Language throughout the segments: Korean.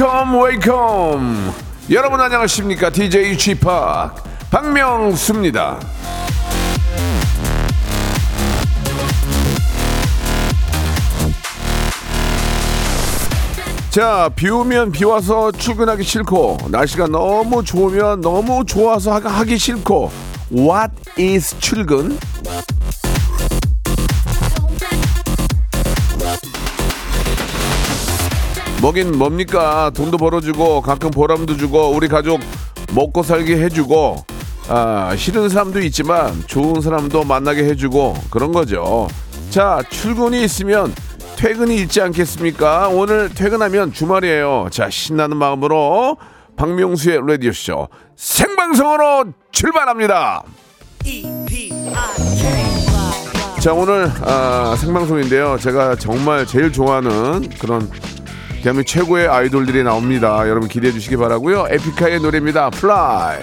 Welcome, welcome. 여러분 안녕하십니까? DJ p 박명수입니다. 자, 비 오면 비 와서 출근하기 싫고, 날씨가 너무 좋으면 너무 좋아서 하- 하기 싫고, What is 출근? 뭐긴 뭡니까? 돈도 벌어주고, 가끔 보람도 주고, 우리 가족 먹고 살게 해주고, 아, 싫은 사람도 있지만, 좋은 사람도 만나게 해주고, 그런 거죠. 자, 출근이 있으면 퇴근이 있지 않겠습니까? 오늘 퇴근하면 주말이에요. 자, 신나는 마음으로 박명수의 라디오쇼 생방송으로 출발합니다. 자, 오늘 아, 생방송인데요. 제가 정말 제일 좋아하는 그런 대한민국 최고의 아이돌들이 나옵니다. 여러분 기대해 주시기 바라고요. 에픽하이의 노래입니다. Fly.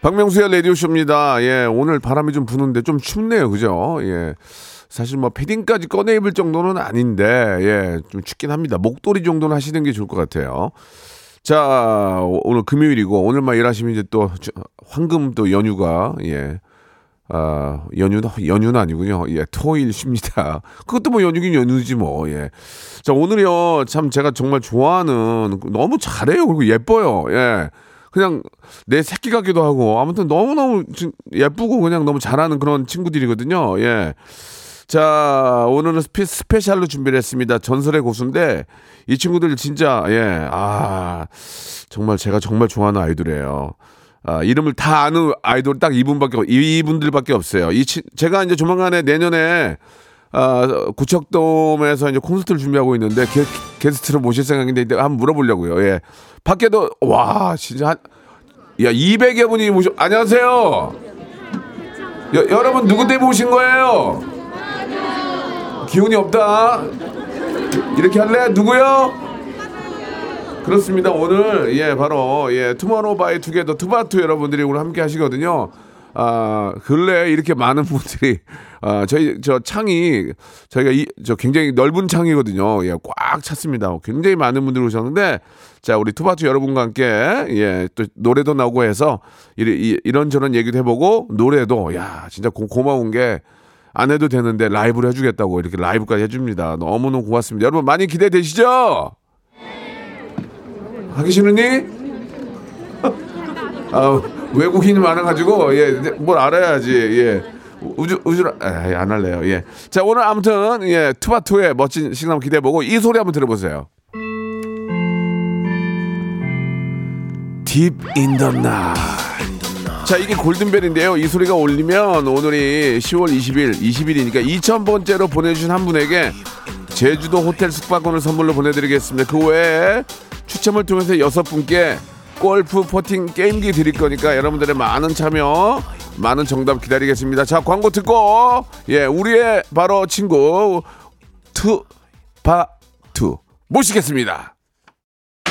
박명수의 라디오쇼입니다. 예, 오늘 바람이 좀 부는데 좀 춥네요. 그죠? 예. 사실 뭐 패딩까지 꺼내 입을 정도는 아닌데, 예, 좀 춥긴 합니다. 목도리 정도는 하시는 게 좋을 것 같아요. 자, 오- 오늘 금요일이고, 오늘만 일하시면 이제 또 저- 황금 또 연휴가, 예. 아, 연휴는, 연휴는 아니군요. 예, 토일 쉽니다. 그것도 뭐 연휴긴 연휴지 뭐, 예. 자, 오늘요, 참 제가 정말 좋아하는, 너무 잘해요. 그리고 예뻐요. 예. 그냥 내 새끼 같기도 하고, 아무튼 너무너무 진- 예쁘고 그냥 너무 잘하는 그런 친구들이거든요. 예. 자, 오늘은 스페, 스페셜로 준비를 했습니다. 전설의 고수인데, 이 친구들 진짜, 예, 아, 정말 제가 정말 좋아하는 아이돌이에요. 아, 이름을 다 아는 아이돌 딱 이분밖에, 없- 이분들밖에 없어요. 이 친, 제가 이제 조만간에 내년에, 아, 구척돔에서 이제 콘서트를 준비하고 있는데, 게, 게스트로 모실 생각인데, 한번 물어보려고요. 예. 밖에도, 와, 진짜 한, 야, 200여 분이 모셔, 안녕하세요. 여, 여러분 누구 때문에 오신 거예요? 기운이 없다. 이렇게 할래? 누구요? 그렇습니다. 오늘 예 바로 예 투모로우 바이 투게더 투바투 여러분들이 오늘 함께 하시거든요. 아 근래 이렇게 많은 분들이 아 저희 저 창이 저희가 이 저 굉장히 넓은 창이거든요. 예 꽉 찼습니다. 굉장히 많은 분들이 오셨는데 자 우리 투바투 여러분과 함께 예 또 노래도 나오고 해서 이, 이, 런 저런 얘기도 해보고 노래도 야 진짜 고, 고마운 게 안 해도 되는데 라이브를 해주겠다고 이렇게 라이브까지 해줍니다. 너무너무 고맙습니다. 여러분 많이 기대되시죠? 하기 싫으니? 아, 외국인이 많아가지고 예, 뭘 알아야지 예. 우주 우주 안 할래요 예. 자 오늘 아무튼 예 투바투의 멋진 시간 한번 기대해보고 이 소리 한번 들어보세요. Deep in the night. 자 이게 골든벨인데요. 이 소리가 울리면 오늘이 10월 20일, 20일이니까 2,000번째로 보내주신 한 분에게 제주도 호텔 숙박권을 선물로 보내드리겠습니다. 그 외에 추첨을 통해서 여섯 분께 골프 퍼팅 게임기 드릴 거니까 여러분들의 많은 참여, 많은 정답 기다리겠습니다. 자 광고 듣고 예 우리의 바로 친구 투바투 모시겠습니다.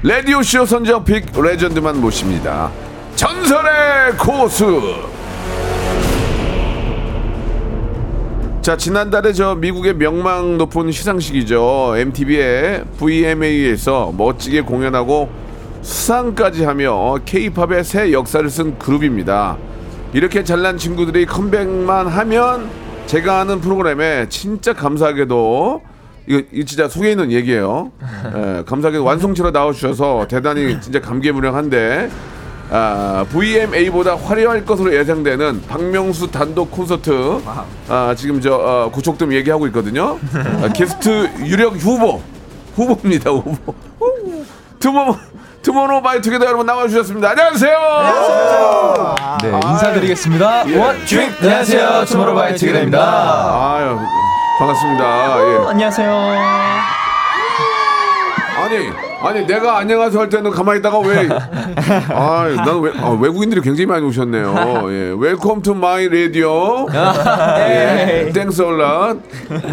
라디오쇼 선정 빅 레전드만 모십니다. 전설의 고수. 자 지난달에 저 미국의 명망 높은 시상식이죠 MTV의 VMA에서 멋지게 공연하고 수상까지 하며 K-팝의 새 역사를 쓴 그룹입니다. 이렇게 잘난 친구들이 컴백만 하면 제가 하는 프로그램에 진짜 감사하게도 이거, 이거 진짜 속에 있는 얘기예요. 예, 감사하게 완성체로 나와주셔서 대단히 진짜 감개무량한데 아, VMA보다 화려할 것으로 예상되는 박명수 단독 콘서트 아, 지금 저 어, 고척돔 얘기하고 있거든요. 아, 게스트 유력 후보 후보입니다 후보. 투모 투모로우 바이 투게더 여러분 나와주셨습니다. 안녕하세요. 네, 인사드리겠습니다. 예. 원, 주 안녕하세요. 투모로우바이 투게더입니다. 아유 반갑습니다. 예. 안녕하세요. 아니 아니 내가 안녕하세요 할 때는 가만히 있다가 왜 아이 나는 왜, 아, 외국인들이 굉장히 많이 오셨네요 예 Welcome to my radio 예 Thanks a lot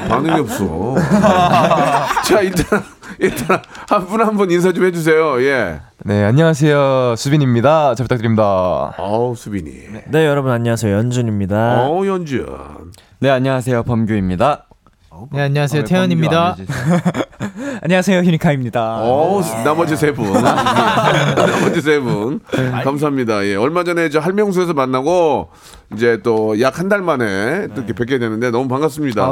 반응이 없어 자 일단 일단 한 분 한 분 인사 좀 해주세요 예 네, 안녕하세요. 수빈입니다. 잘 부탁드립니다. 어우 수빈이 네 여러분 안녕하세요 연준입니다. 어우 연준 네, 안녕하세요. 범규입니다. 네 안녕하세요 태연입니다. 안녕하세요 휴니카입니다. 어우 나머지 세 분 나머지 세 분 감사합니다 예 얼마 전에 저 할명수에서 만나고 이제 또 약 한 달 만에 또 이렇게 뵙게 되는데 너무 반갑습니다.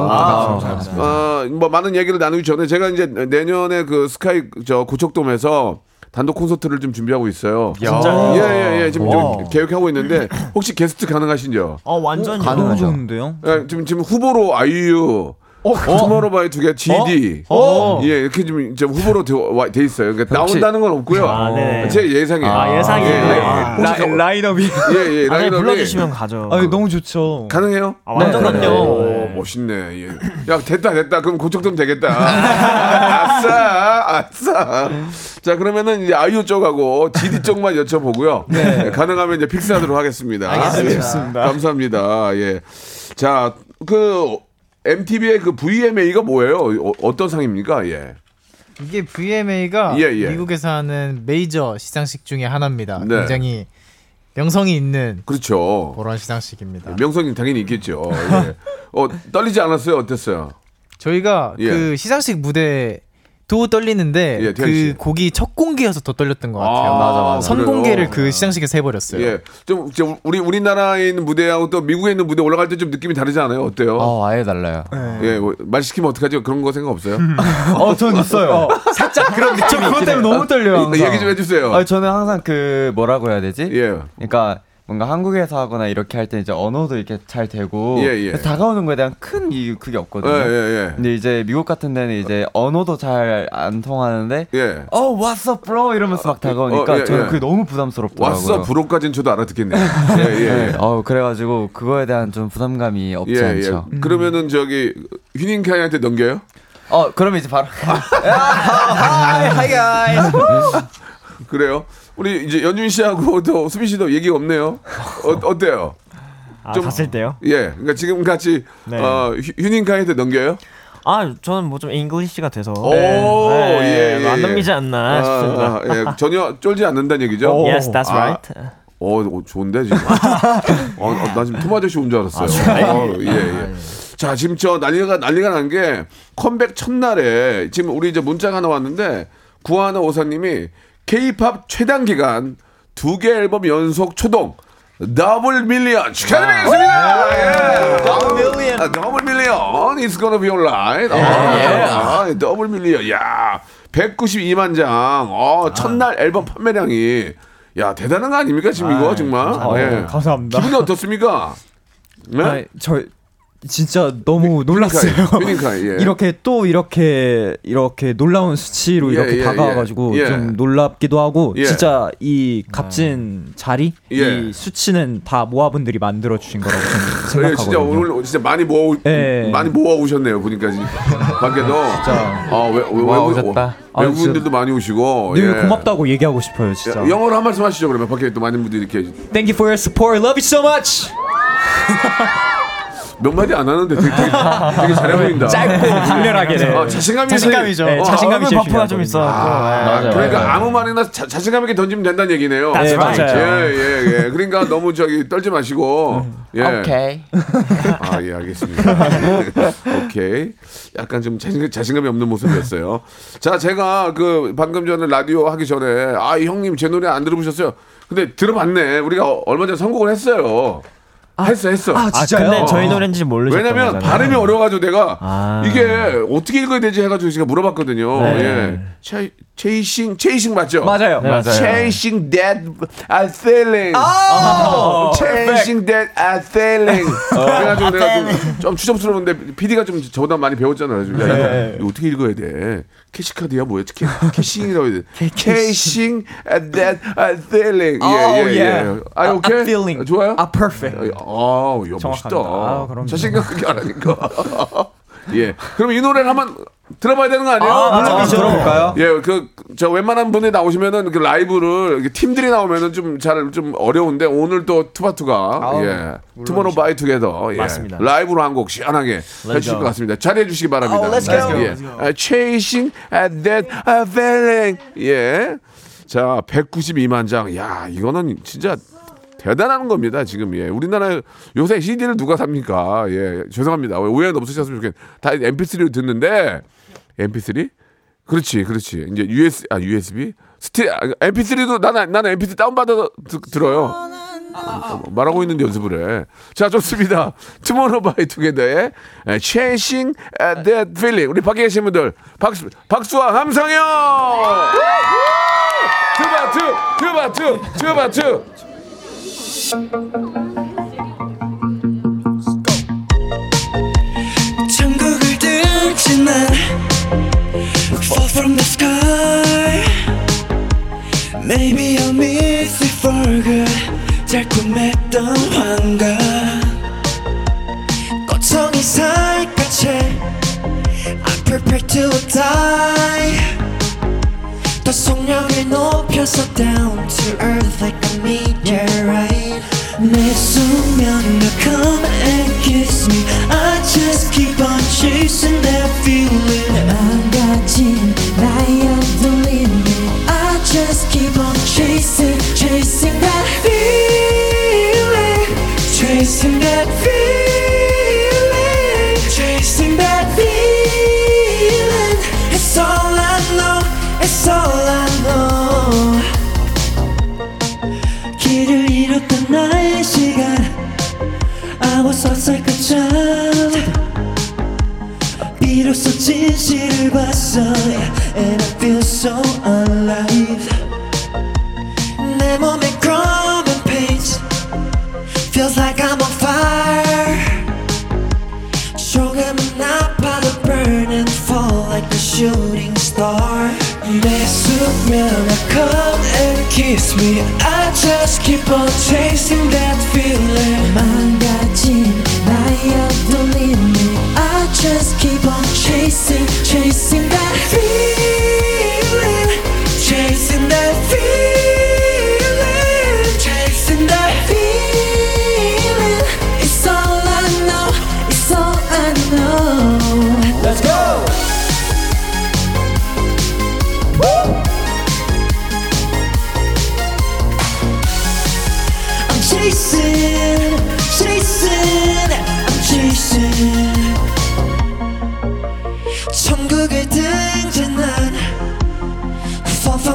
아, 뭐 많은 얘기를 나누기 전에 제가 이제 내년에 그 스카이 저 고척돔에서 단독 콘서트를 좀 준비하고 있어요. 진짜요? 예 예예 예, 지금 와. 좀 계획하고 있는데 혹시 게스트 가능하신지요? 어 완전 가능하죠. 예, 지금 지금 후보로 아이유 투모로우바이 투게 GD 어? 예 이렇게 좀, 좀 후보로 돼, 와- 돼 있어요. 그러니까 혹시- 나온다는 건 없고요. 아, 네네. 제 예상이에요. 아, 예상이에요? 예, 예. 아. 가- 라인업이. 예, 예, 나중에 라인업이 불러주시면 가죠. 아, 너무 좋죠. 가능해요? 아, 완전 네. 그럼요. 오, 멋있네. 예. 야, 됐다, 됐다. 그럼 고척돔 되겠다. 아싸, 아싸. 자, 그러면은 이제 아이유 쪽하고 GD 쪽만 여쭤보고요. 네. 가능하면 이제 픽스하도록 하겠습니다. 알겠습니다. 예. 감사합니다. 예. 자, 그 MTV의 그 VMA가 뭐예요? 어, 떤 상입니까? 예. 이게 VMA가 예, 예. 미국에서 하는 메이저 시상식 중에 하나입니다. 네. 굉장히 명성이 있는 그렇죠. 그런 시상식입니다. 명성이 당연히 있겠죠. 예. 어, 떨리지 않았어요? 어땠어요? 저희가 예. 그 시상식 무대 도 떨리는데 예. 그 곡이 첫 공개여서 더 떨렸던 것 같아요. 아, 맞아, 맞아. 선? 공개를 그 시상식에서 해버렸어요. 예. 좀, 좀 우리 우리나라에 있는 무대하고 또 미국에 있는 무대 올라갈 때 좀 느낌이 다르지 않아요? 어때요? 어, 아예 달라요. 예, 뭐, 말 시키면 어떡하죠? 그런 거 생각 없어요? 어, 전 있어요. 살짝 그런 느낌이 그것 때문에 너무 떨려요. 이- 얘기 좀 해주세요. 아, 저는 항상 그 뭐라고 해야 되지? 예. 그러니까 뭔가 한국에서 하거나 이렇게 할 때 이제 언어도 이렇게 잘 되고 예, 예. 다가오는 거에 대한 큰 이유 그게 예, 없거든요. 예, 예. 근데 이제 미국 같은 데는 이제 언어도 잘 안 통하는데 예. 어 what's up bro 이러면서 막 다가오니까 어, 예, 저는 예. 그게 너무 부담스럽더라고요. 왔어, 부록까지는 저도 알아듣겠네요. 예, 예, 네. 예. 어 그래가지고 그거에 대한 좀 부담감이 없지 예, 않죠. 예. 그러면은 저기 휴닝카이한테 넘겨요? 어 그러면 이제 바로 Hi Hi 그래요? 우리 이제 연준 씨하고 또 수빈 씨도 얘기가 없네요. 어, 어때요? 아, 좀- 갔을 때요? 예. 그러니까 지금 같이 네. 어, 휴- 휴닝카이한테 넘겨요? 아 저는 뭐 좀 English가 돼서 오, 네, 예, 예, 안 예. 넘기지 않나 싶습니다. 아, 아, 예. 전혀 쫄지 않는다는 얘기죠? Yes, that's 아, right. 어, 어, 좋은데 지금. 어, 어, 나 지금 톰 아저씨 온 줄 알았어요. 어, 예, 예. 자, 지금 저 난리가 난리가 난 게 컴백 첫날에 지금 우리 이제 문자가 하나 왔는데 구하나 오사님이 K-팝 최단 기간 두 개 앨범 연속 초동 double million 축하드리겠습니다. 예. double million. 아, double million. It's gonna be alright. 아, 아, double million. 야, 192만 장. 어, 첫날 앨범 판매량이 야 대단한 거 아닙니까 지금 이거 정말. 예. 감사합니다. 기분이 어떻습니까? 네? 아니, 저 진짜 너무 놀랐어요. 그러니까 예. 이렇게 또 이렇게 이렇게 놀라운 수치로 예, 이렇게 예, 다가와가지고 예. 좀 놀랍기도 하고 예. 진짜 이 값진 자리 예. 이 수치는 다 모아분들이 만들어 주신 거라고 그래요, 진짜 생각하거든요. 오늘 진짜 많이 모아 예. 많이 모아 오셨네요 보니까 지금 밖에도 진짜 아, 모아 외국- 오셨다. 외국인들도 많이 오시고 늘 예. 고맙다고 얘기하고 싶어요, 진짜. 야, 영어로 한 말씀 하시죠 그러면 밖에 또 많은 분들이 이렇게 Thank you for your support. Love you so much. 몇 마디 안 하는데 되게, 되게, 되게 잘해 보인다. 짧고 강렬하게. 네. 어, 자신감이 자신감이죠. 네, 어, 자신감이 버프가 좀. 있어. 아, 그러니까 아무 말이나 자, 자신감 있게 던지면 된다는 얘기네요. 네, 맞아요. 예, 예, 예. 그러니까 너무 저기 떨지 마시고. 예. 오케이. 아, 예, 알겠습니다. 오케이. 약간 좀 자신, 자신감이 없는 모습이었어요. 자, 제가 그 방금 전에 라디오 하기 전에 아, 이 형님 제 노래 안 들어보셨어요? 근데 들어봤네. 우리가 어- 얼마 전에 선곡을 했어요. 했어 했어. 아, 아 진짜요? 근데 저희 어. 노래인지 모르셨던 왜냐면 거잖아요. 발음이 어려워가지고 내가 아. 이게 어떻게 읽어야 되지 해가지고 제가 물어봤거든요. 네. 예. 체, 체이싱 체이싱 맞죠? 맞아요. 네, 맞아요. Chasing that uh, feeling. 아, Chasing that uh, feeling. 그래가지고 내가 좀, 좀 추접스러운데 PD가 좀 저보다 많이 배웠잖아요. 그래서 야, 이거, 이거 어떻게 읽어야 돼? 캐시카드야 뭐야? 캐, Chasing이라고 해야 돼. Chasing that uh, feeling. 예, 예, 예. 아, A- 오케이. a feeling. 좋아요? 아, perfect. 아, 야, 멋있다. 아, 그럼요. 자신감 그게 안 하니까. 예. 그럼 이 노래를 한번 들어봐야 되는 거 아니에요? 아, 들어볼까요? 예, 그, 저 웬만한 분이 나오시면은 그 라이브를 팀들이 나오면은 좀 잘좀 어려운데 오늘 또 투바투가 예. 투모로우 바이 투게더 예. 맞습니다. 라이브로 한 곡 시원하게 해주실 것 같습니다. 잘해 주시기 바랍니다. Oh, let's go. 예. 아, Chasing at that uh, feeling. 예. 자, 192만 장. 야, 이거는 진짜 대단한 겁니다, 지금. 예. 우리나라 요새 CD를 누가 삽니까? 예. 죄송합니다. 오해는 없으셨으면 좋겠 다 MP3로 듣는데 MP3? 그렇지, 그렇지. 이제 US 아 USB 스티 아, MP3도 나는 나는 MP3 다운 받아 들어요. 어, 말하고 있는데 연습을 해. 자, 좋습니다. 투모로우 바이 투게더의 에, Chasing That Feeling. 우리 밖에 계신 분들 박수 박수와 함성이요. 투바투 투바투 투바투. 천국을 난 Fall from the sky Maybe I'll miss it for good 달콤했던 환각 꽃송이 살갗에 I'm prepared to die 더 속력을 높여서 down to earth like a meteorite 내 수면에 come and kiss me I just keep on chasing that feeling 망가진 나의 돌림을 I just keep on chasing chasing that feeling chasing that feeling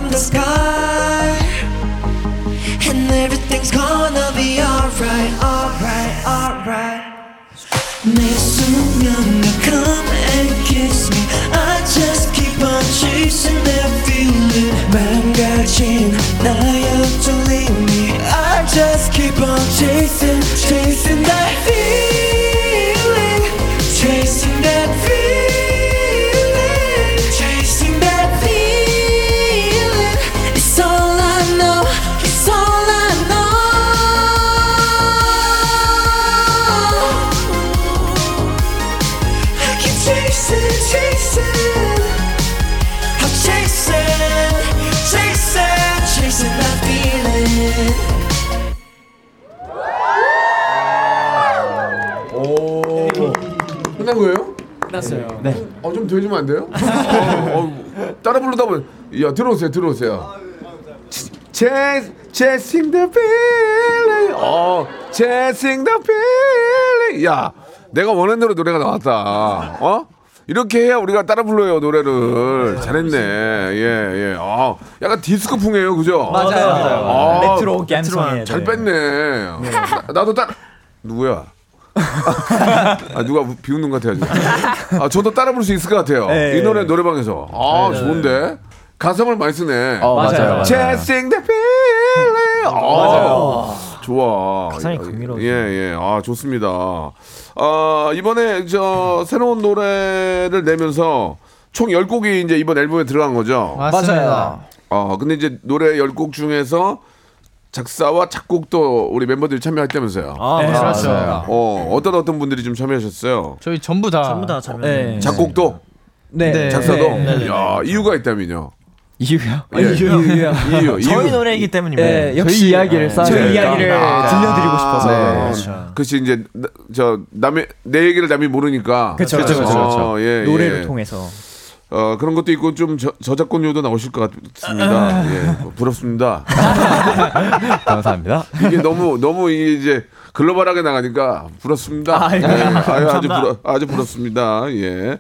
from the sky, and everything's gonna be alright, alright, alright. 내 수면에 come and kiss me. I just keep on chasing that feeling. 망가진 나의 돌림이. I just keep on chasing, chasing 네. 어, 좀더 해주면 안 돼요? 어, 어, 따라 부르다 보면, 야, 들어오세요, 들어오세요. Chase, chasing the feeling. 어, chasing the feeling. 야, 내가 원하는 대로 노래가 나왔다. 어? 이렇게 해야 우리가 따라 불러요, 노래를. 잘했네. 예, 예. 아, 약간 디스코풍이에요, 그죠? 맞아요. 아, 레트로 갬성에. 잘 뺐네. 나, 나도 따라. 누구야? 아 누가 비웃는 것 같아요. 지금. 아 저도 따라 부를 수 있을 것 같아요. 네. 이 노래 노래방에서 아 좋은데 가성을 많이 쓰네. 어, 맞아요, 맞아요. Chasing the feeling. 맞아요. 좋아. 가성이 예, 감미로워요. 예, 예. 아, 좋습니다. 아, 이번에 저 새로운 노래를 내면서 총 10곡이 이제 이번 앨범에 들어간 거죠. 맞습니다. 어, 근데 이제 노래 10곡 중에서 작사와 작곡도 우리 멤버들이 참여했다면서요. 아, 네, 맞아요. 그렇죠. 어, 어떤 어떤 분들이 좀 참여하셨어요? 저희 전부 다 전부 다 참여. 네. 작곡도, 네. 네. 작사도. 네, 네, 야, 이유가 있다면요. 이유요? 예. 이유요. 이유, 저희 이유. 노래이기 때문입니다. 네, 역시 저희 이야기를 쌓아야 저희. 이야기를 아. 들려드리고 싶어서. 네. 그렇죠. 그렇지 이제 나- 저 남의 내 얘기를 남이 모르니까. 그쵸, 그쵸, 어, 예, 노래를 예. 통해서. 어 그런 것도 있고 좀 저, 저작권료도 나오실 것 같습니다. 예, 뭐 부럽습니다. 감사합니다. 이게 너무 너무 이게 이제 글로벌하게 나가니까 부럽습니다. 예, 아유, 아주 부러, 아주 부럽습니다. 예.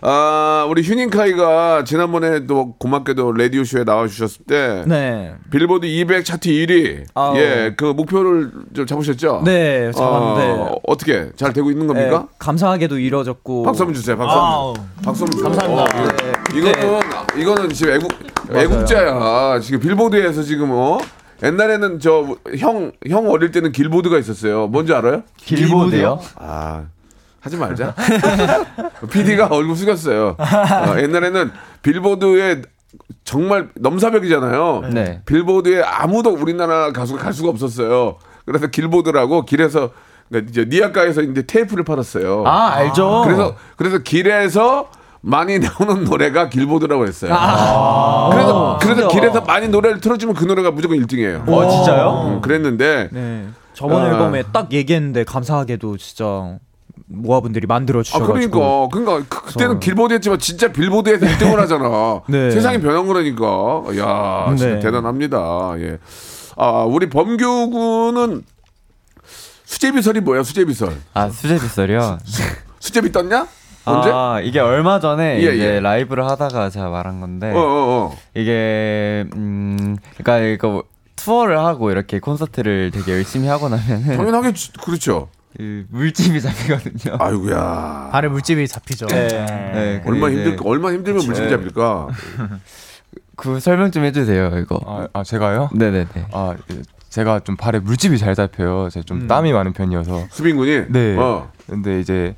아 우리 휴닝카이가 지난번에 또 고맙게도 라디오 쇼에 나와주셨을 때 네. 빌보드 200 차트 1위 아우. 예그 목표를 좀 잡으셨죠? 네, 잡았는데. 어, 어떻게 잘 되고 있는 겁니까? 네, 감사하게도 이뤄졌고. 박수 한번 주세요. 박수 아우. 한번. 박수 한번 주세요. 감사합니다. 어, 이거- 이거는 이거는 지금 애국 애국자야. 지금 빌보드에서 지금 어 옛날에는 저형형 어릴 때는 길보드가 있었어요. 뭔지 알아요? 길보드요? 아 하지 말자. PD가 얼굴 숙였어요. 어, 옛날에는 빌보드에 정말 넘사벽이잖아요. 네. 빌보드에 아무도 우리나라 가수가 갈 수가 없었어요. 그래서 길보드라고 길에서 그러니까 이제 니아가에서 이제 테이프를 팔았어요. 아, 알죠. 그래서 그래서 길에서 많이 나오는 노래가 길보드라고 했어요. 아. 그래서 그래서. 길에서 많이 노래를 틀어주면 그 노래가 무조건 1등이에요. 어, 진짜요? 음, 그랬는데 네. 저번 아. 앨범에 딱 얘기했는데 감사하게도 진짜 모아분들이 만들어 아 주셔가지고. 그러니까 그러니까 그- 그때는 저- 길보드였지만 진짜 빌보드에서 1등을 하잖아. 네. 세상이 변한 거라니까. 야, 진짜 네. 대단합니다. 예. 아, 우리 범규 군은 수제비설이 뭐야? 수제비설. 아 수제 빗설이요. 수제비 떴냐? 언제? 아 이게 얼마 전에 예, 이제 예. 라이브를 하다가 제가 말한 건데 어, 어, 어. 이게 음 그러니까 이거 투어를 하고 이렇게 콘서트를 되게 열심히 하고 나면은 당연하게 지- 그렇죠. 그 물집이 잡히거든요. 아이고야. 발에 물집이 잡히죠. 네, 얼마 근데 힘들 이제 얼마 힘들면 물집이 잡힐까? 그 설명 좀 해주세요 이거. 아, 아, 제가요? 네네네. 아 예, 제가 좀 발에 물집이 잘 잡혀요. 제가 좀 땀이 많은 편이어서. 수빈 군이 네. 어. 근데 이제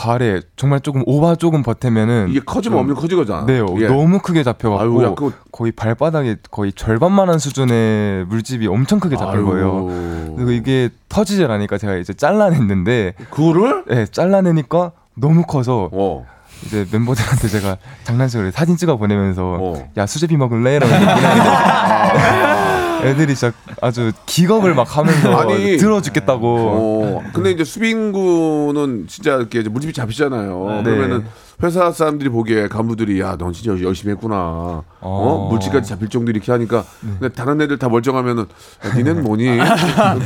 발에 정말 조금 오바 조금 버티면은 이게 커지면 좀- 엄청 커지거잖아. 네, 예. 너무 크게 잡혀갖고 야, 그거- 거의 발바닥에 거의 절반만한 수준의 물집이 엄청 크게 잡힌 아이고. 거예요. 그리고 이게 터지질 않으니까 제가 이제 잘라냈는데 그거를 네, 잘라내니까 너무 커서 어. 이제 멤버들한테 제가 장난식으로 사진 찍어 보내면서 어. 야 수제비 먹을래? 라고 얘기를 했는데 애들이 진짜 아주 기겁을 막 하면서 아니. 들어 죽겠다고 어. 근데 이제 수빈 군은 진짜 이렇게 물집이 잡히잖아요. 네. 그러면은 회사 사람들이 보기에 간부들이 야, 넌 진짜 열심히 했구나. 어? 어. 물집까지 잡힐 정도 이렇게 하니까 근데 다른 애들 다 멀쩡하면은 야, 니네는 뭐니?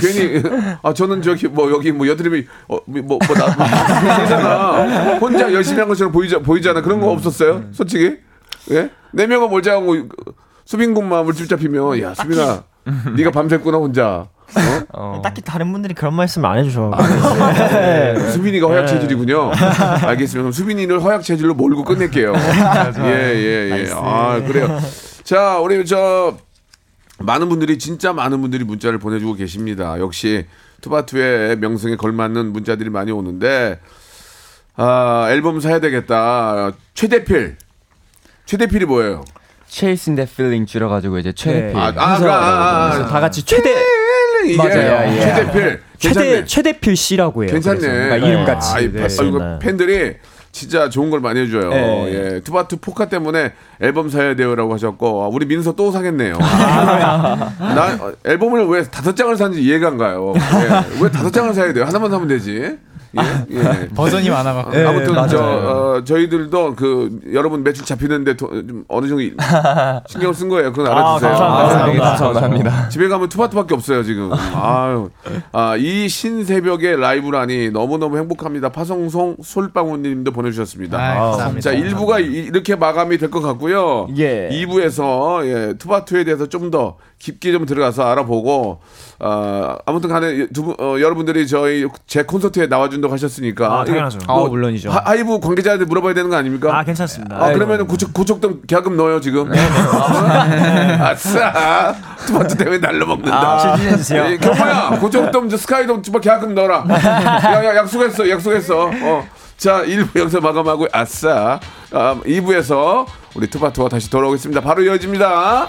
괜히 아 저는 저기 뭐 여기 뭐 여드름이 어뭐뭐나 혼자 열심히 한 것처럼 보이자 보이잖아. 그런 거 없었어요? 솔직히? 예? 네 명은 멀쩡하고 수빈 군만 물집 잡히면 야, 수빈아 네가 밤샜구나 혼자. 어? 어. 딱히 다른 분들이 그런 말씀 안 해주셔. 네. 수빈이가 허약 체질이군요. 알겠습니다. 그럼 수빈이를 허약 체질로 몰고 끝낼게요. 예, 예, 예. 아, 그래요. 자, 우리 저 많은 분들이 진짜 많은 분들이 문자를 보내주고 계십니다. 역시 투바투의 명성에 걸맞는 문자들이 많이 오는데 아, 앨범 사야 되겠다. 최대필. 최대필이 뭐예요? Chasing that feeling 줄여가지고 이제 최대필. 아, 아, 아, 아, 아, 다 같이 최대 맞아요, 예. 최대필. 괜찮네. 최대 최대필 씨라고 해요. 괜찮네. 그러니까 이름 같이. 아, 이 네. 파- 아, 팬들이 진짜 좋은 걸 많이 해줘요. 네. 예. 투바투 포카 때문에 앨범 사야 돼요라고 하셨고, 아, 우리 민서 또 사겠네요. 아, 나 어, 앨범을 왜 다섯 장을 사는지 이해가 안 가요. 예. 왜 다섯 장을 사야 돼요? 하나만 사면 되지. 예. 예. 버전이 많아갖고. 네, 아무튼 맞아요. 저 어, 저희들도 그 여러분 매출 잡히는데 도, 좀 어느 정도 신경 을 쓴 거예요. 그건 알아주세요. 감사합니다. 아, 감사합니다. 집에 가면 투바투밖에 없어요 지금. 아유, 아, 이 신새벽의 라이브라니 너무 너무 행복합니다. 파성송 솔방울님도 보내주셨습니다. 아이, 감사합니다. 자, 1부가 이렇게 마감이 될 것 같고요. 예. 2부에서 예, 투바투에 대해서 좀 더 깊게 좀 들어가서 알아보고 어, 아무튼 간에 두 분, 어, 여러분들이 저희 제 콘서트에 나와준 다고 하셨으니까 아, 당연하죠. 뭐 아, 물론이죠. 하, 하이브 관계자한테 물어봐야 되는 거 아닙니까? 아, 괜찮습니다. 아, 그러면 고척, 고척돔 계약금 넣어요 지금. 네, 아싸 투바투 대회 날로 먹는다. 아, 추진해주세요. 예, 경호야 고척돔 저 스카이돔 주말 계약금 넣어라. 야 야 약속했어 약속했어. 어. 자 1부 여기서 마감하고 아싸 아, 2부에서 우리 투바투와 다시 돌아오겠습니다. 바로 이어집니다.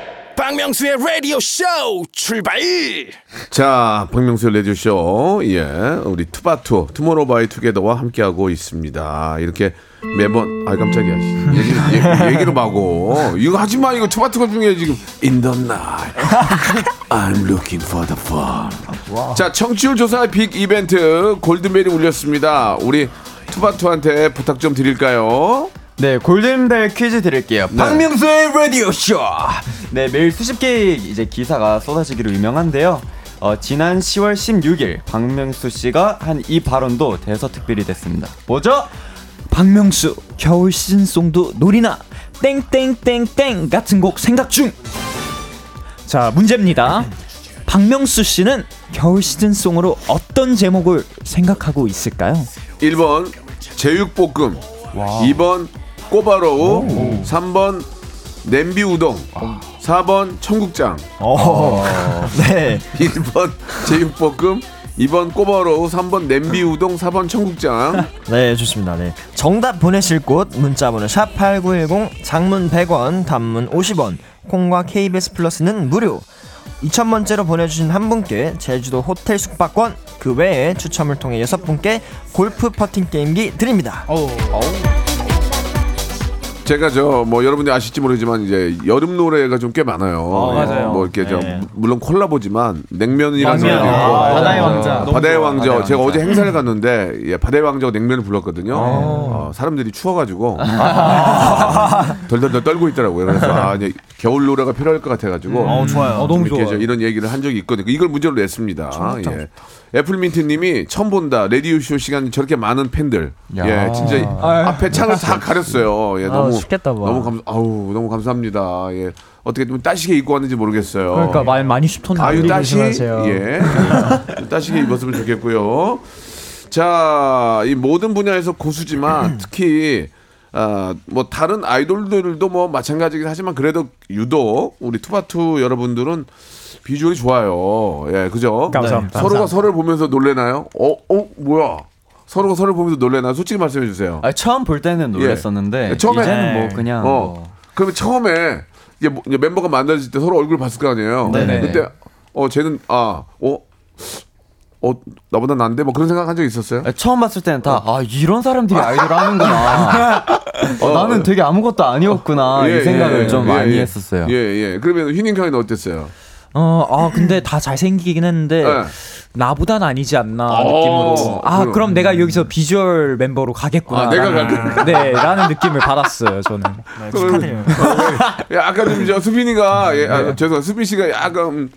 박명수의 라디오 쇼 출발. 자, 박명수의 레디오 쇼, 예, 우리 투바투, 투모로우바이 투게더와 함께하고 있습니다. 이렇게 매번, 아 깜짝이야. 얘기, 얘기, 얘기를 마고. 이거 하지 마, 이거 투바투가 중에 지금. In the night, I'm looking for the fun. 자, 청취율 조사 big 이벤트 골든벨이 울렸습니다. 우리 투바투한테 부탁 좀 드릴까요? 네, 골든벨 퀴즈 드릴게요. 네. 박명수의 라디오 쇼. 네, 매일 수십 개의 이제 기사가 쏟아지기로 유명한데요. 어, 지난 10월 16일 박명수 씨가 한 이 발언도 대서특필이 됐습니다. 뭐죠? 박명수 겨울 시즌송도 노리나 땡땡땡땡 같은 곡 생각 중. 자 문제입니다. 박명수 씨는 겨울 시즌송으로 어떤 제목을 생각하고 있을까요? 1번 제육볶음 2번 꼬바로우 3번 냄비 우동 4번 청국장 네. 1번 제육볶음 2번 꼬바로우 3번 냄비 우동 4번 청국장 네, 좋습니다. 네. 정답 보내실 곳 문자 번호 샵 #8910 장문 100원, 단문 50원, 콩과 KBS 플러스는 무료. 2,000번째로 보내주신 한 분께 제주도 호텔 숙박권, 그 외에 추첨을 통해 여섯 분께 골프 퍼팅 게임기 드립니다. 제가 저 뭐 여러분들이 아실지 모르지만 이제 여름 노래가 좀 꽤 많아요. 어, 맞아요. 뭐 이렇게 저 네. 물론 콜라보지만 냉면이라는 냉면. 노래도 있고 아, 바다의 왕자. 어, 바다의 왕자. 바다의 제가 왕자. 어제 행사를 갔는데 예, 바다의 왕자가 냉면을 불렀거든요. 어, 사람들이 추워가지고 덜덜덜 떨고 있더라고요. 그래서 아, 이제 겨울 노래가 필요할 것 같아가지고 어, 좋아요. 어, 너무 좋아요. 저 이런 얘기를 한 적이 있거든요. 이걸 문제로 냈습니다. 예. 애플민트님이 처음 본다 레디오 쇼 시간 저렇게 많은 팬들. 야. 예, 진짜 앞에 창을 다 가렸어요. 예, 아, 너무 춥겠다, 봐. 너무 감 아우 너무 감사합니다. 예. 어떻게 좀 따시게 입고 왔는지 모르겠어요. 그러니까 말 많이 춥던데. 아유 따시 조심하세요. 예 따시게 입었으면 좋겠고요. 자, 이 모든 분야에서 고수지만 특히 아, 뭐 다른 아이돌들도 뭐 마찬가지긴 하지만 그래도 유독 우리 투바투 여러분들은 비주얼이 좋아요. 예, 그죠? 감사합니다. 서로가 서로를 보면서 놀래나요? 어, 어, 뭐야? 서로가 서로를 보면서 놀래나요? 솔직히 말씀해 주세요. 아, 처음 볼 때는 놀랐었는데 예. 처음에- 이제는 뭐 그냥 어. 뭐 그러면 처음에 이제, 뭐- 이제 멤버가 만나질 때 서로 얼굴 봤을 거 아니에요. 네네. 그때 어 쟤는 아, 어, 어 나보다 난데 뭐 그런 생각 한 적 있었어요? 아, 처음 봤을 때는 다아 이런 사람들이 아이돌 하는구나. 어, 나는 되게 아무것도 아니었구나 예, 이 생각을 예, 좀 예, 많이 예. 했었어요. 예, 예. 그러면 휘닝 형이는 어땠어요? 어, 아 근데 다 잘생기긴 했는데 네. 나보단 아니지 않나 어, 느낌으로. 아 그럼. 그럼 내가 여기서 비주얼 멤버로 가겠구나. 아, 내가 갈 네, 라는 느낌을 받았어요 저는. 네, 축하드려요. 예, 아까 좀 저 수빈이가 예, 아, 죄송 수빈 씨가 약간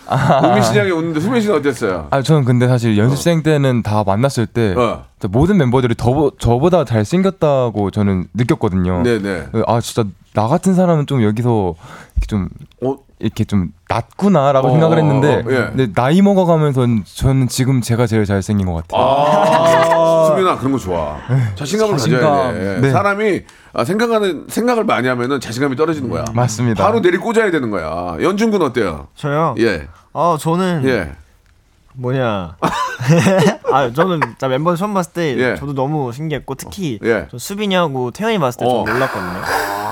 우민 씨 향해 웃는데 수빈 씨는 어땠어요? 아 저는 근데 사실 연습생 때는 다 만났을 때 어. 모든 멤버들이 더, 저보다 잘 생겼다고 저는 느꼈거든요. 네네. 아 진짜 나 같은 사람은 좀 여기서 이렇게 좀 어? 이렇게 좀 낫구나라고 어, 생각을 했는데 어, 예. 근데 나이 먹어가면서 저는 지금 제가 제일 잘생긴 것 같아요. 아, 수빈아 그런 거 좋아. 자신감을 가져야 자신감. 돼. 네. 사람이 아, 생각하는 생각을 많이 하면은 자신감이 떨어지는 거야. 맞습니다. 바로 내리 꽂아야 되는 거야. 연준 군 어때요? 저요. 예, 어 저는 예. 뭐냐. 아 저는 자 멤버 처음 봤을 때 예. 저도 너무 신기했고 특히 예. 저 수빈이하고 태연이 봤을 때 좀 어. 놀랐거든요.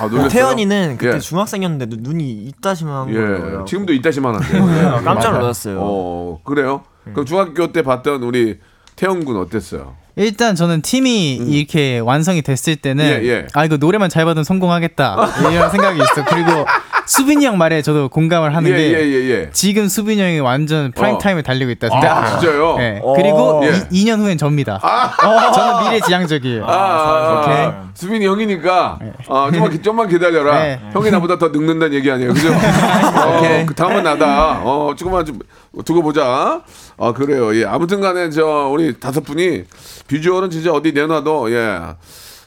아, 놀랐어요? 태현이는 그때 예. 중학생이었는데 눈이 이따시만 거예요. 예. 지금도 이따시만한데. 예, 깜짝 놀랐어요. 어, 그래요? 그럼 중학교 때 봤던 우리 태현 군 어땠어요? 일단 저는 팀이 이렇게 완성이 됐을 때는 예, 예. 아 이거 노래만 잘 받으면 성공하겠다 이런 생각이 있어. 그리고 수빈이 형 말에 저도 공감을 하는 예, 게 예, 예, 예. 지금 수빈이 형이 완전 프라임 어. 타임에 달리고 있다 아, 생각해요. 진짜요? 네. 어. 그리고 예. 이, 2년 후엔 접니다. 저는 미래지향적이에요. 아, 아, 오케이. 아, 수빈이 형이니까 어, 좀만, 기- 좀만 기다려라. 네. 형이 나보다 더 늙는다는 얘기 아니에요, 그죠? 어, 그 다음은 나다. 어, 조금만 좀 두고 보자. 아 그래요. 예, 아무튼 간에 저 우리 다섯 분이 비주얼은 진짜 어디 내놔도 예.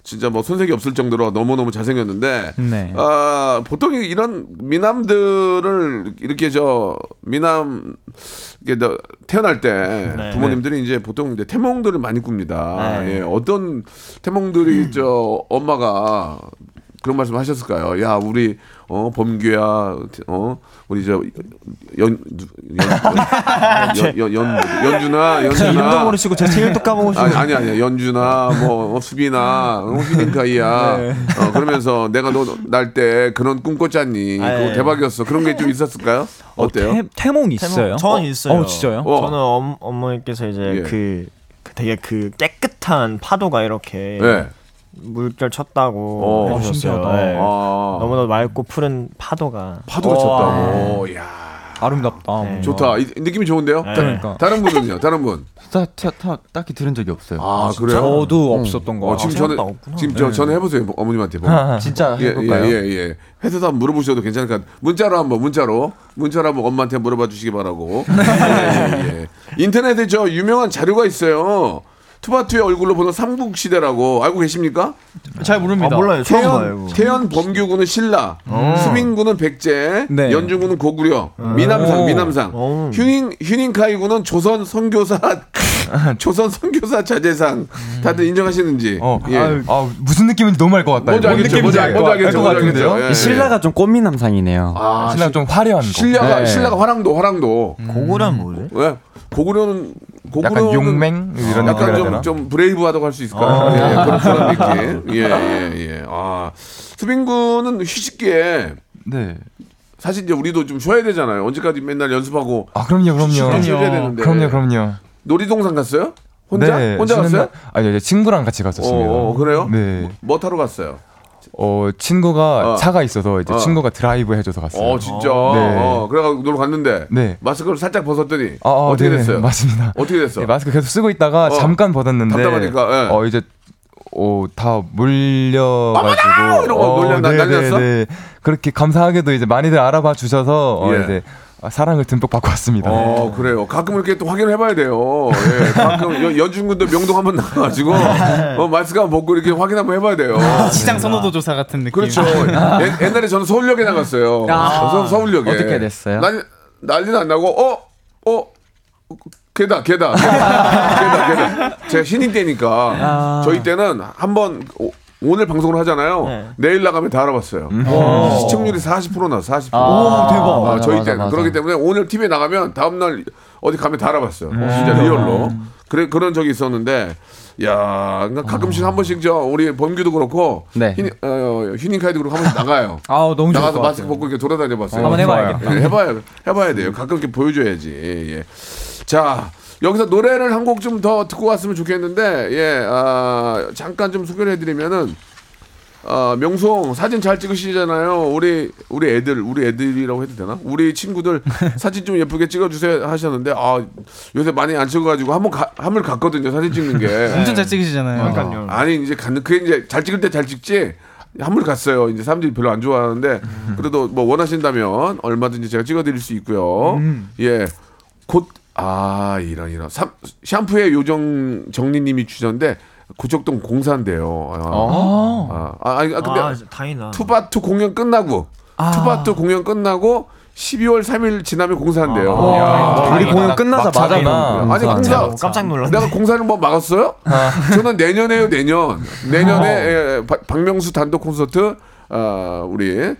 진짜 뭐 손색이 없을 정도로 너무너무 잘생겼는데 네. 아, 보통 이런 미남들을 이렇게 저 미남 이게 태어날 때 네. 부모님들이 이제 보통 이제 태몽들을 많이 꿉니다. 네. 예, 어떤 태몽들이 저 엄마가 그런 말씀 하셨을까요? 야, 우리 어 범규야, 어 우리 저연 연, 연, 연, 연준아, 제 이름도 연준아. 모르시고 제 생일도 까먹으시고. 아니 아니 아니 연준아 뭐 어, 수빈아 어, 휘닝카이야 네. 어, 그러면서 내가 너 날 때 그런 꿈 꿨잖니 아, 그거 예. 대박이었어 그런 게 좀 있었을까요 어때요 태, 태몽 있어요? 저는 있어요. 어, 진짜요? 어. 저는 엄, 어머니께서 이제 예. 그, 그 되게 그 깨끗한 파도가 이렇게 네. 물결 쳤다고 어, 해주셨어요. 신기하다. 네. 아, 너무나 맑고 푸른 파도가 파도가 쳤다고 야 아름답다. 네. 좋다 이, 느낌이 좋은데요 네. 다, 그러니까. 다른 분은요 다른 분 타, 타, 타, 딱히 들은 적이 없어요. 아, 그래요 저도 없었던 거. 어, 지금 저는 없구나. 지금 저 전에 해보세요 어머님한테 뭐. 진짜 예, 해볼까요? 예, 예, 예. 회사도 한번 물어보셔도 괜찮으니까 문자로 한번 문자로 문자로 한번 엄마한테 물어봐 주시기 바라고. 예, 예, 예. 인터넷에 저 유명한 자료가 있어요. 투바투의 얼굴로 보는 삼국 시대라고 알고 계십니까? 잘 모릅니다. 아, 몰라요. 처음 봐요. 태연 이거. 태연 범규군은 신라, 수빈군은 백제, 네. 연중군은 고구려, 미남상 오. 미남상, 오. 휴닝 휴닝카이군은 조선 선교사 조선 선교사 자재상 다들 인정하시는지. 어, 예. 아, 아, 무슨 느낌인지 너무 알 것 같다. 뭔지. 알겠죠? 뭔지 알-? 알것 같은데요? 예, 예. 신라가 좀 꽃미남상이네요. 아, 신랑 좀 화려한 거. 신라가 네. 신라가 화랑도 화랑도. 고구려는 뭐지? 왜? 고구려는 고구려는 약간 용맹 이런 약간 좀? 좀 브레이브하다고 할 수 있을까요? 예, 그런, 그런 느낌. 예, 예, 예. 아, 수빈 군은 휴식기에 네. 사실 이제 우리도 좀 쉬어야 되잖아요. 언제까지 맨날 연습하고 아 그럼요, 그럼요. 되는데. 그럼요, 그럼요. 놀이동산 갔어요? 혼자? 네, 혼자 갔어요? 날- 아니, 이제 친구랑 같이 갔었습니다. 어, 어, 그래요? 네. 뭐 타러 갔어요? 어, 친구가 어. 차가 있어서 이제 어. 친구가 드라이브 해줘서 갔어요. 어, 진짜. 네. 어, 그래가지고 놀러 갔는데 네. 마스크를 살짝 벗었더니 아, 어, 어떻게 네, 됐어요? 맞습니다. 어떻게 됐어? 네, 마스크 계속 쓰고 있다가 어. 잠깐 벗었는데 답답하니까, 예. 어 이제 어, 다 물려가지고 이러고 놀려- 나- 난리 났어? 네. 그렇게 감사하게도 이제 많이들 알아봐 주셔서 어, 예. 이제 아, 사랑을 듬뿍 받고 왔습니다. 어 그래요. 가끔 이렇게 또 확인을 해봐야 돼요. 예, 가끔 여- 연중군도 명동 한번 나가가지고 어, 마스크 한번 벗고 이렇게 확인 한번 해봐야 돼요. 시장 선호도 조사 같은 느낌. 그렇죠. 예- 옛날에 저는 서울역에 나갔어요. 서, 서울역에 어떻게 됐어요? 난리, 난리는 안 나고 어? 어? 걔다 걔다 걔다 걔다 걔다 제가 신인 때니까 저희 때는 한번 오- 오늘 방송을 하잖아요. 네. 내일 나가면 다 알아봤어요. 시청률이 40% 나서 40%. 아, 대박. 아, 맞아, 저희 맞아, 때는 맞아. 그렇기 때문에 오늘 TV에 나가면 다음 날 어디 가면 다 알아봤어요. 진짜 리얼로. 그래 그런 적이 있었는데 야, 그러니까 가끔씩 한 번씩 저 우리 범규도 그렇고 네. 휴닝, 어, 휴닝 카이도 그렇고 한 번씩 나가요. 아, 너무 나가서 것 마스크. 벗고 이렇게 돌아다녀 봤어요. 한번 해봐야겠다. 예, 해봐야 해봐야 돼요. 가끔 이렇게 보여줘야지. 예. 자 여기서 노래를 한 곡 좀 더 듣고 왔으면 좋겠는데 예, 아, 잠깐 좀 소개를 해드리면은 아, 명송 사진 잘 찍으시잖아요. 우리 우리 애들 우리 애들이라고 해도 되나? 우리 친구들 사진 좀 예쁘게 찍어주세요 하셨는데 아 요새 많이 안 찍어가지고 한번 가, 한물 갔거든요 사진 찍는 게. 엄청 잘 찍으시잖아요. 그러니까요. 아 니 이제 갔는 그게 이제 잘 찍을 때 잘 찍지 한물 갔어요. 이제 사람들이 별로 안 좋아하는데 그래도 뭐 원하신다면 얼마든지 제가 찍어드릴 수 있고요. 예, 곧 아 이런 이런 삼, 샴푸의 요정 정리님이 주셨는데 고척동 공사인데요. 아, 아, 아, 아니, 아, 근데 아, 다행이다. 투바투 공연 끝나고 투바투 공연 끝나고 12월 3일 지나면 공사한대요. 우리 공연 끝나자마자. 아니 공사 어, 깜짝 놀랐네. 내가 공사를 뭐 막았어요? 저는 내년에요 내년 내년에 예, 바- 박명수 단독 콘서트 어, 우리 가-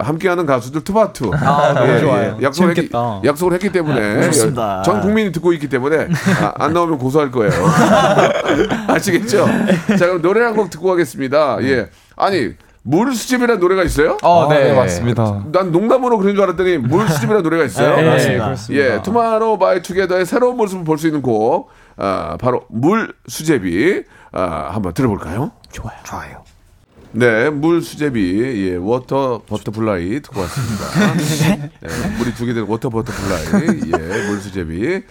함께하는 가수들 투바투 아, 너무 예, 좋아요. 예. 약속을, 했기. 약속을 했기 때문에 좋습니다. 전 국민이 듣고 있기 때문에 아, 안 나오면 고소할 거예요. 아시겠죠? 자 그럼 노래 한 곡 듣고 가겠습니다. 예 아니 물수제비라는 노래가 있어요? 아, 네, 맞습니다. 난 농담으로 그런 줄 알았더니 물수제비라는 노래가 있어요. 네, 맞습니다. 그렇습니다. 예, 투마로우 바이 투게더의 새로운 모습을 볼 수 있는 곡, 아, 바로 물 수제비, 아, 한번 들어볼까요? 좋아요. 네, 물 수제비, 예, Water Butterfly 듣고 왔습니다. 예, 물이 두개된 Water Butterfly, 예, 물 수제비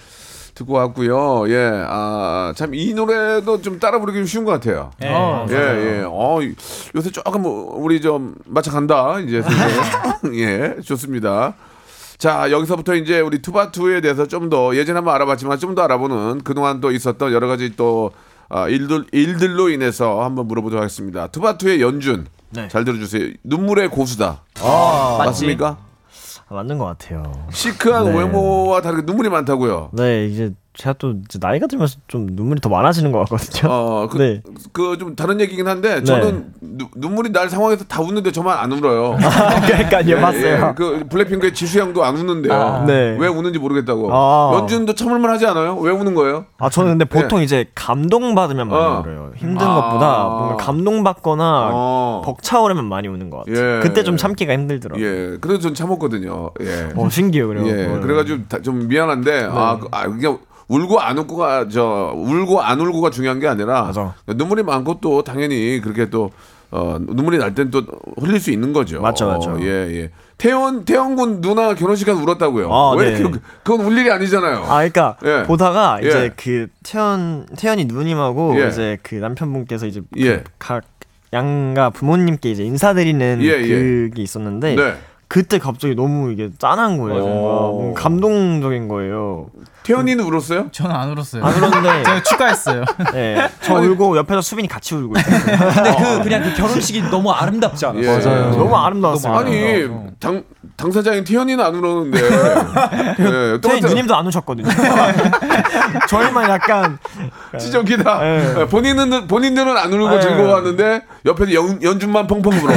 듣고 왔고요. 예, 아, 참 이 노래도 좀 따라 부르기 좀 쉬운 것 같아요. 네, 예, 맞아요. 예. 어, 이- 요새 조금 뭐 우리 좀 마차 간다. 이제. 예, 좋습니다. 자, 여기서부터 이제 우리 투바투에 대해서 좀 더 예전에 한번 알아봤지만 좀 더 알아보는 그동안 또 있었던 여러 가지 또 아, 일들, 일들로 인해서 한번 물어보도록 하겠습니다. 투바투의 연준. 네. 잘 들어주세요. 눈물의 고수다. 아, 맞습니까? 아, 맞는 것 같아요. 시크한 네. 외모와 다르게 눈물이 많다고요. 네, 이제 제가 또 이제 나이가 들면서 좀 눈물이 더 많아지는 것 같거든요. 어, 그, 네. 그좀 다른 얘기긴 한데 저는 누- 눈물이 날 상황에서 다 웃는데 저만 안 울어요. 그러니까요, 맞아요. 그 블랙핑크의 지수 형도 안 웃는데요. 아, 네. 왜 우는지 모르겠다고. 아. 연준도 참을만 하지 않아요? 왜 우는 거예요? 아 저는 근데 보통 이제 감동 받으면 많이 어. 울어요. 힘든 아. 것보다 뭔가 감동 받거나 어. 벅차오르면 많이 우는 것 같아요. 예. 그때 좀 참기가 힘들더라고요. 예, 그래도 전 참았거든요. 예. 어, 신기해요, 그래요. 예. 그래가지고 다- 좀 미안한데 아, 그- 아 그게 울고 안 웃고가 저 울고 안 울고가 중요한 게 아니라 눈물이 많고 또 당연히 그렇게 또 어, 눈물이 날 땐 또 흘릴 수 있는 거죠. 맞죠, 맞죠. 어, 예, 예. 태연 태연군 누나 결혼식 가서 울었다고요. 아, 왜 네. 이렇게 그건 울 일이 아니잖아요. 아, 그러니까 예. 보다가 예. 이제 그 태연 태연이 누님하고 예. 이제 그 남편분께서 이제 예. 각 양가 부모님께 이제 인사드리는 예, 예. 그게 있었는데 네. 그때 갑자기 너무 이게 짠한 거예요. 뭔가 감동적인 거예요. 태연이는 울었어요? 저는 안 울었어요. 안 울었는데 제가 추가했어요. 네, 저 울고 옆에서 수빈이 같이 울고 있어요. 근데 그 그냥 그 결혼식이 너무 아름답지 않아요? 예. 너무 아름다웠어요. 아니 당 당사자인 태연이는 안 울었는데. 예, 태연 누님도 안 우셨거든요. 저희만 약간 진짜 웃기다. 예. 예, 본인은 본인들은 안 울고 예. 즐거워하는데 옆에서 연, 연준만 펑펑 울어.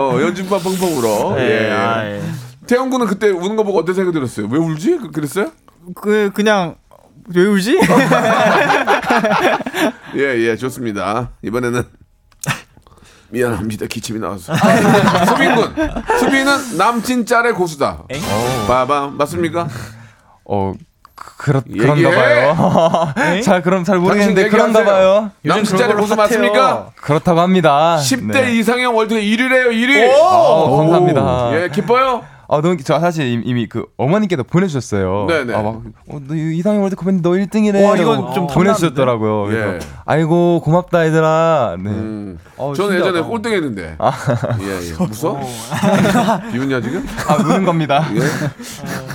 어, 연준만 펑펑 울어. 예, 예. 아, 예. 태영 군은 그때 우는 거 보고 어떤 생각 들었어요? 왜 울지? 그- 그랬어요? 그 그냥 왜 울지? 예, 예, 좋습니다. 이번에는 미안합니다. 기침이 나왔어. 수빈 군, 수빈은 남친 짤의 고수다. 봐봐, 맞습니까? 어 그- 그렇. 그런가 봐요. 잘 그럼 잘 모르겠는데 그런가. 봐요. 남친 짤의 고수 맞습니까? 그렇다고 합니다. 10대 네. 이상형 월드 1위래요, 1위. 어, 감사합니다. 예, 기뻐요? 아, 너무 저 사실 이미, 그 어머니께도 보내주셨어요. 네네. 아, 막, 어, 너 이상형 월드컵인데 너 1등이래. 와, 이건 좀 보내주셨더라고요. 예. 아이고 고맙다 얘들아. 네. 음, 어, 저는 예전에. 꼴등했는데. 예, 예. 무서? 비웃냐 지금? 아 우는 겁니다. 예.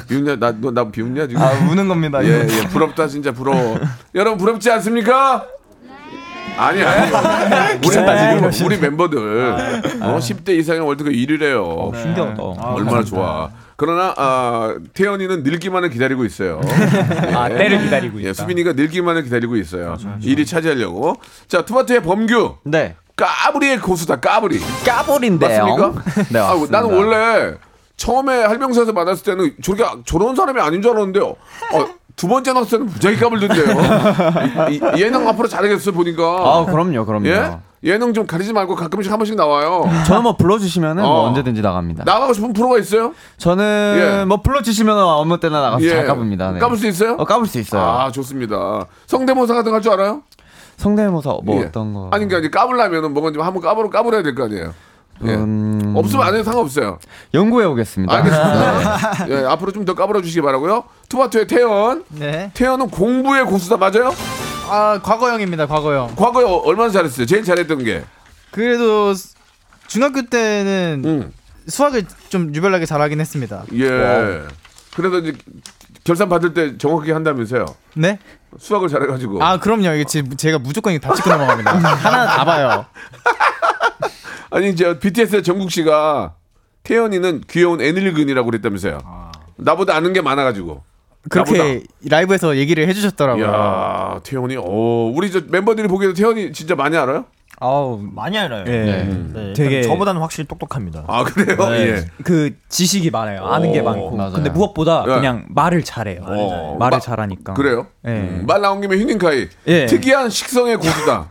비웃냐? 나너나 비웃냐 지금? 아 우는 겁니다. 예, 예. 부럽다 진짜 부러워. 여러분 부럽지 않습니까? 아니 아니. 우리, 우리, 우리 멤버들 어, 10대 이상의 월드컵 1위래요. 신기하다. 얼마나 좋아. 그러나 아, 태연이는 늙기만을 기다리고 있어요. 아, 때를 기다리고 예, 있다. 수빈이가 늙기만을 기다리고 있어요. 일이 차지하려고. 자, 투바트의 범규. 네. 까불이의 고수다. 까불이. 까불인데요. 맞습니까? 네, 아, 맞습니다. 나는 원래 처음에 할명사에서 만났을 때는 저렇게 저런 사람이 아닌 줄 알았는데요. 어, 두 번째 나왔을 무지하게 까불던데요. 예능 앞으로 잘하겠어요 보니까. 아, 그럼요, 그럼요. 예? 예능 좀 가리지 말고 가끔씩 한 번씩 나와요. 저는 뭐 불러주시면은 어. 뭐 언제든지 나갑니다. 나가고 싶은 프로가 있어요? 저는 예. 뭐 불러주시면 아무 때나 나가서 잘 까봅니다. 네. 까불 수 있어요? 어, 까불 수 있어요. 아 좋습니다. 성대모사 같은 거 할 줄 알아요? 성대모사 뭐 예. 어떤 거? 아니 그러니까 이제 까불려면은 뭔가 좀 한번 까불어 까불어야 될 거 아니에요. 예. 음, 없으면 안 해도 상관없어요. 연구해 오겠습니다. 알겠습니다. 예, 앞으로 좀 더 까불어 주시기 바라고요. 투바투의 태연. 네. 태연은 공부의 고수다 맞아요? 아 과거형입니다. 과거형. 과거에 어- 얼마나 잘했어요? 제일 잘했던 게. 그래도 스- 중학교 때는 음. 수학을 좀 유별나게 잘하긴 했습니다. 예. 그래서 이제 결산 받을 때 정확하게 한다면서요. 네? 수학을 잘해가지고. 아 그럼요. 이게 제, 제가 무조건 다 찍고 넘어갑니다. 하나 다 봐요. 아니 저 BTS의 정국 씨가 태연이는 귀여운 애늙은이라고 그랬다면서요. 나보다 아는 게 많아가지고. 그렇게 라이브에서 얘기를 해주셨더라고요. 야 태연이. 오 우리 저 멤버들이 보기에도 태연이 진짜 많이 알아요? 아우 많이 알아요. 예. 네, 되게- 되게 저보다는 확실히 똑똑합니다. 아 그래요? 네. 예. 그 지식이 많아요. 아는 게 오, 많고. 맞아요. 근데 무엇보다 예. 그냥 말을 잘해요. 어, 말을 마- 잘하니까. 그래요? 예. 음, 말 나온 김에 휴닝카이. 예. 특이한 식성의 고수다.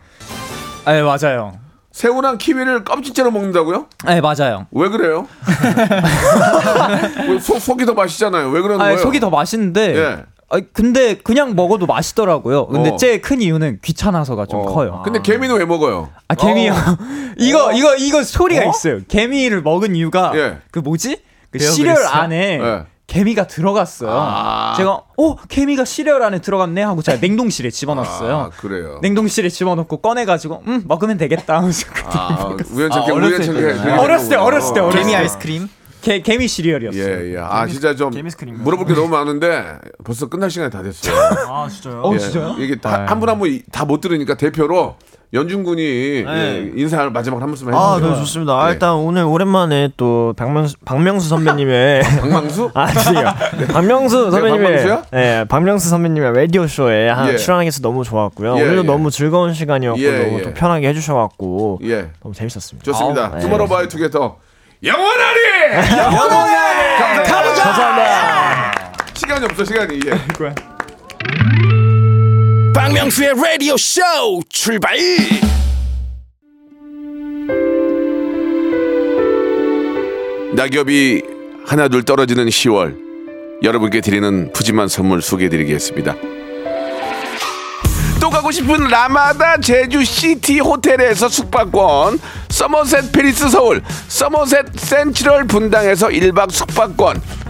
예, 맞아요. 새우랑 키위를 껍질째로 먹는다고요? 예, 맞아요. 왜 그래요? 왜 속, 속이 더 맛있잖아요. 왜 그러는 아, 거예요? 속이 더 맛있는데 예. 아 근데 그냥 먹어도 맛있더라고요. 근데 어. 제일 큰 이유는 귀찮아서가 좀 어. 커요. 근데 개미는 왜 먹어요? 아 개미요. 이거 이거 이거 소리가 어? 있어요. 개미를 먹은 이유가 예. 그 뭐지? 그 시리얼 그리스? 안에 예. 개미가 들어갔어요. 아. 제가 어 개미가 시리얼 안에 들어갔네 하고 제가 냉동실에 집어넣었어요. 아, 그래요. 냉동실에 집어넣고 꺼내가지고 음 먹으면 되겠다 하면서 아, 우연찮게 아, 우연찮게 때 그렇게 어렸을 때. 어렸을 때 어렸을 개미 때. 아이스크림? 개, 개미 시리얼이었어요. 예, 예. 아, 진짜 좀 물어볼 게 너무 많은데 벌써 끝날 시간이 다 됐어요. 아 진짜요? 예, 이게 한분 한 분 다 못 들으니까 대표로 연준 군이 예, 인사를 마지막 한 말씀 아, 해주세요. 네, 좋습니다. 아, 예. 일단 오늘 오랜만에 또 박명수, 박명수 선배님의 박명수? 아, 아니요. 박명수 네, 선배님의 박명수야? 예, 박명수 선배님의 라디오 쇼에 한 예. 출연하게 해서 너무 좋았고요. 예, 오늘도 예. 너무 즐거운 시간이었고 예, 너무 예. 또 편하게 해주셔갖고 예. 너무 재밌었습니다. 좋습니다. 예. 투모로우바이 투게더 영원하리! 영원하리! 감사합니다. 감사합니다. 시간이 없어 시간이. 예. 박명수의 라디오 쇼 출발! 낙엽이 하나둘 떨어지는 10월 여러분께 드리는 푸짐한 선물 소개해드리겠습니다. 또 가고 싶은 라마다 제주 시티 호텔에서 숙박권, 서머셋 페리스 서울, 서머셋 센트럴 분당에서 1박 숙박권,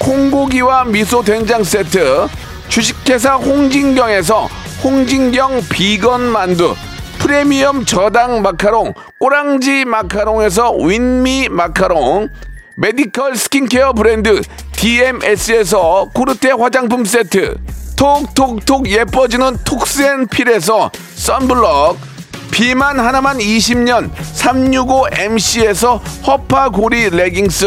콩고기와 미소 된장 세트 주식회사 홍진경에서 홍진경 비건 만두 프리미엄 저당 마카롱 꼬랑지 마카롱에서 윈미 마카롱 메디컬 스킨케어 브랜드 DMS에서 코르테 화장품 세트 톡톡톡 예뻐지는 톡스앤필에서 썬블럭 비만 하나만 20년 365MC에서 허파고리 레깅스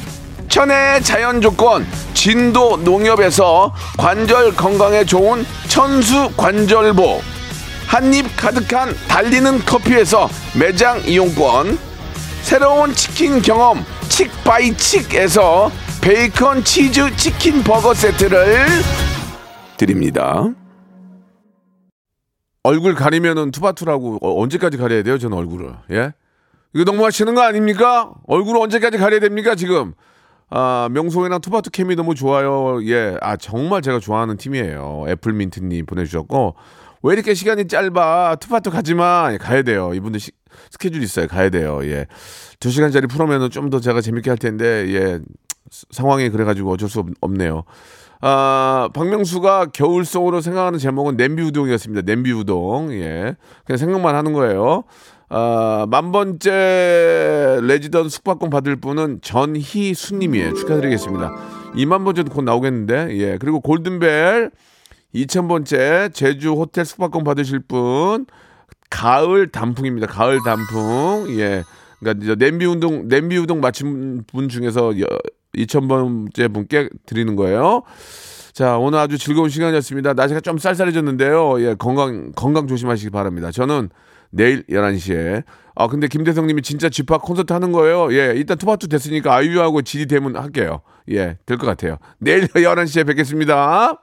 천혜의 자연 조건 진도 농협에서 관절 건강에 좋은 천수 관절보 한입 가득한 달리는 커피에서 매장 이용권 새로운 치킨 경험 칙바이칙에서 베이컨 치즈 치킨 버거 세트를 드립니다. 얼굴 가리면은 투바투라고 어, 언제까지 가려야 돼요? 저는 얼굴을 예 이거 너무 하시는 거 아닙니까? 얼굴을 언제까지 가려야 됩니까 지금? 아 명소이나 투바투 cam이 너무 좋아요. 예, 아 정말 제가 좋아하는 팀이에요. 애플민트님 보내주셨고 왜 이렇게 시간이 짧아? 투바투 가지마. 예, 가야 돼요. 이분들 시- 스케줄 있어요. 가야 돼요. 예, 두 시간짜리 프로면은 좀 더 제가 재밌게 할 텐데 예 상황이 그래가지고 어쩔 수 없, 없네요. 아, 박명수가 겨울송으로 생각하는 제목은 냄비 우동이었습니다. 냄비 우동. 예. 그냥 생각만 하는 거예요. 아, 만 번째 레지던 숙박권 받을 분은 전희수님이에요. 축하드리겠습니다. 2만 번째도 곧 나오겠는데. 예. 그리고 골든벨 2,000번째 제주 호텔 숙박권 받으실 분 가을 단풍입니다. 가을 단풍. 예. 그러니까 냄비 운동 냄비 우동 맞힌 분 중에서 2,000번째 분께 드리는 거예요. 자, 오늘 아주 즐거운 시간이었습니다. 날씨가 좀 쌀쌀해졌는데요. 예, 건강 건강 조심하시기 바랍니다. 저는 내일 11시에 아, 근데 김대성 님이 진짜 집합 콘서트 하는 거예요. 예, 일단 투바투 됐으니까 아이유하고 지디 되면 할게요. 예, 될 것 같아요. 내일 11시에 뵙겠습니다.